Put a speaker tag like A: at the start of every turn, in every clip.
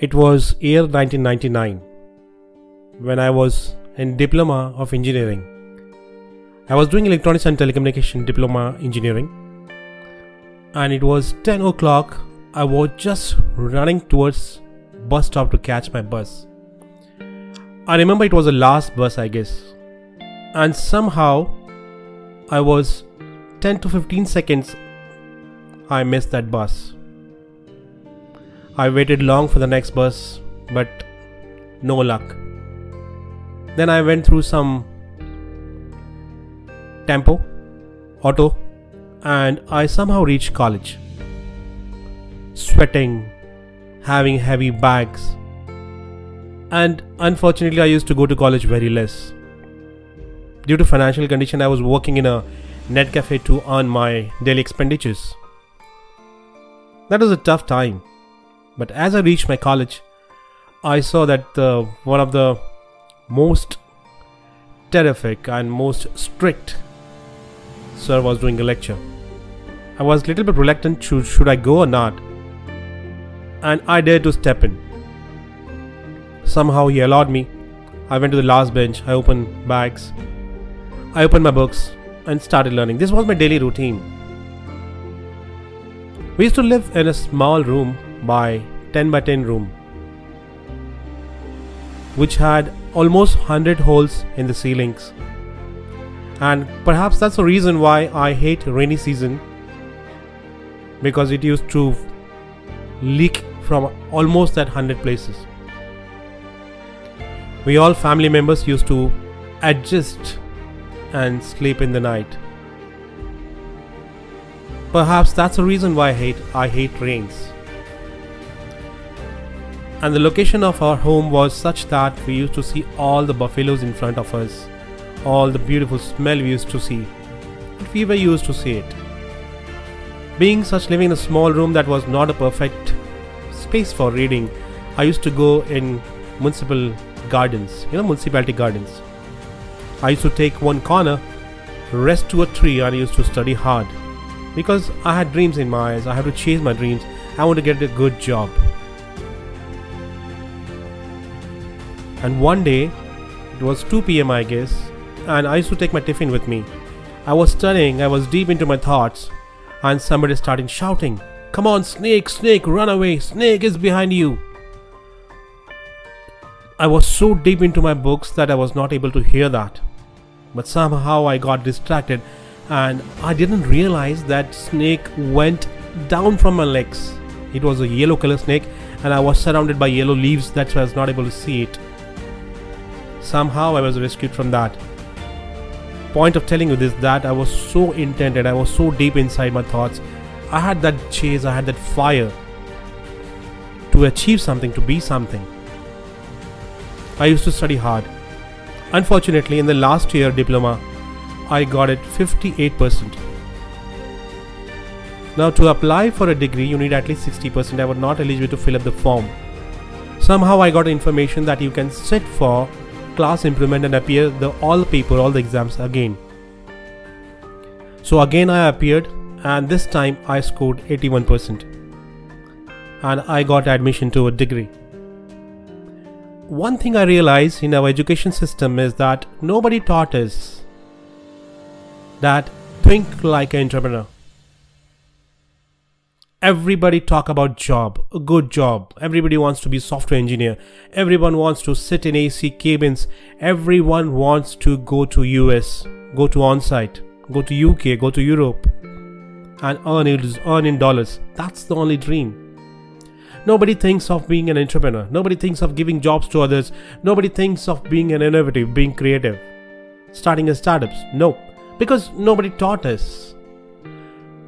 A: It was year 1999 when I was in diploma of engineering. I was doing electronics and telecommunication diploma engineering and it was 10 o'clock. I was just running towards bus stop to catch my bus. I remember it was the last bus I guess and somehow I was 10 to 15 seconds I missed that bus. I waited long for the next bus, but no luck. Then I went through some tempo, auto, and I somehow reached college. Sweating, having heavy bags, and unfortunately, I used to go to college very less. Due to financial condition, I was working in a net cafe to earn my daily expenditures. That was a tough time. But as I reached my college, I saw that the, one of the most terrific and most strict sir was doing a lecture. I was a little bit reluctant to should I go or not, and I dared to step in. Somehow he allowed me. I went to the last bench. I opened bags. I opened my books and started learning. This was my daily routine. We used to live in a small room by 10 by 10 room which had almost 100 holes in the ceilings. And perhaps that's the reason why I hate rainy season because it used to leak from almost that 100 places. We all family members used to adjust and sleep in the night. Perhaps that's the reason why I hate I hate rains and the location of our home was such that we used to see all the buffaloes in front of us, all the beautiful smell we used to see. But we were used to see it. Being such living in a small room that was not a perfect space for reading, I used to go in municipal gardens, you know, municipality gardens. I used to take one corner, rest to a tree, and I used to study hard because I had dreams in my eyes. I had to chase my dreams. I want to get a good job. And one day, it was 2 pm, I guess, and I used to take my tiffin with me. I was studying, I was deep into my thoughts, and somebody started shouting, Come on, Snake, Snake, run away, Snake is behind you. I was so deep into my books that I was not able to hear that. But somehow I got distracted and I didn't realize that snake went down from my legs. It was a yellow color snake and I was surrounded by yellow leaves, that's why I was not able to see it. Somehow I was rescued from that. Point of telling you this that I was so intended, I was so deep inside my thoughts. I had that chase, I had that fire to achieve something, to be something. I used to study hard. Unfortunately, in the last year diploma, I got it 58%. Now, to apply for a degree, you need at least 60%. I was not eligible to fill up the form. Somehow, I got information that you can sit for class implement and appear the all paper all the exams again. So again I appeared and this time I scored 81% and I got admission to a degree. One thing I realized in our education system is that nobody taught us that think like an entrepreneur everybody talk about job a good job. Everybody wants to be software engineer. Everyone wants to sit in ac cabins everyone wants to go to us go to on-site go to uk go to europe and earn, earn in dollars. That's the only dream. Nobody thinks of being an entrepreneur. Nobody thinks of giving jobs to others. Nobody thinks of being an innovative being creative. Starting a startups? No. Because nobody taught us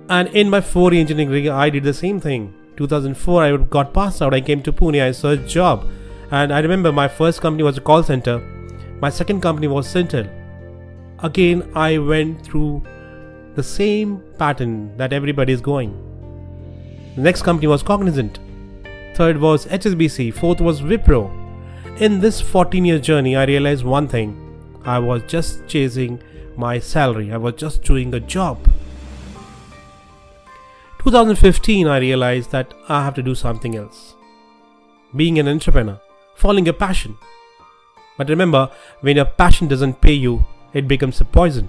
A: and in my four year engineering, I did the same thing. 2004, I got passed out. I came to Pune. I searched job, and I remember my first company was a call center. My second company was Syntel. Again, I went through the same pattern that everybody is going. The next company was Cognizant. Third was HSBC. Fourth was Wipro. In this 14 year journey, I realized one thing I was just chasing my salary, I was just doing a job. 2015, I realized that I have to do something else. being an entrepreneur, following a passion. But remember, when your passion doesn't pay you, it becomes a poison.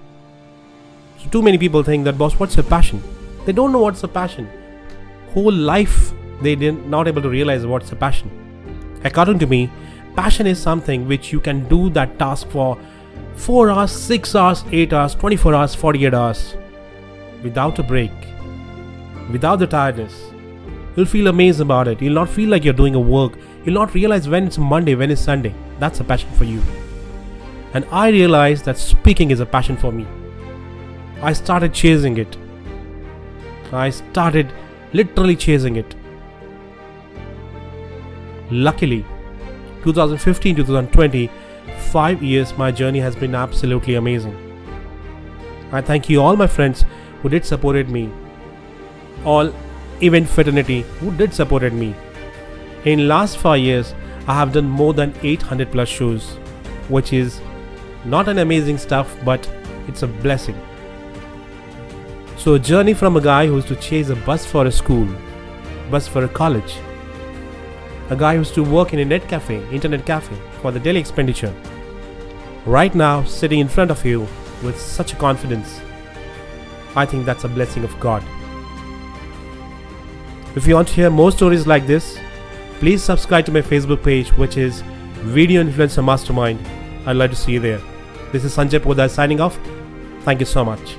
A: So, too many people think that, boss, what's your passion? They don't know what's a passion. Whole life, they did not able to realize what's a passion. According to me, passion is something which you can do that task for 4 hours, 6 hours, 8 hours, 24 hours, 48 hours without a break, without the tiredness. You'll feel amazed about it. You'll not feel like you're doing a work. You'll not realize when it's Monday, when it's Sunday. That's a passion for you. And I realized that speaking is a passion for me. I started chasing it. I started literally chasing it. Luckily, 2015 2020, five years, my journey has been absolutely amazing. I thank you all my friends who did supported me, all event fraternity who did supported me. In last five years, I have done more than 800 plus shows, which is not an amazing stuff, but it's a blessing. So a journey from a guy who used to chase a bus for a school, bus for a college, a guy who used to work in a net cafe, internet cafe for the daily expenditure. Right now, sitting in front of you with such a confidence, I think that's a blessing of God. If you want to hear more stories like this, please subscribe to my Facebook page, which is Video Influencer Mastermind. I'd like to see you there. This is Sanjay Podar signing off. Thank you so much.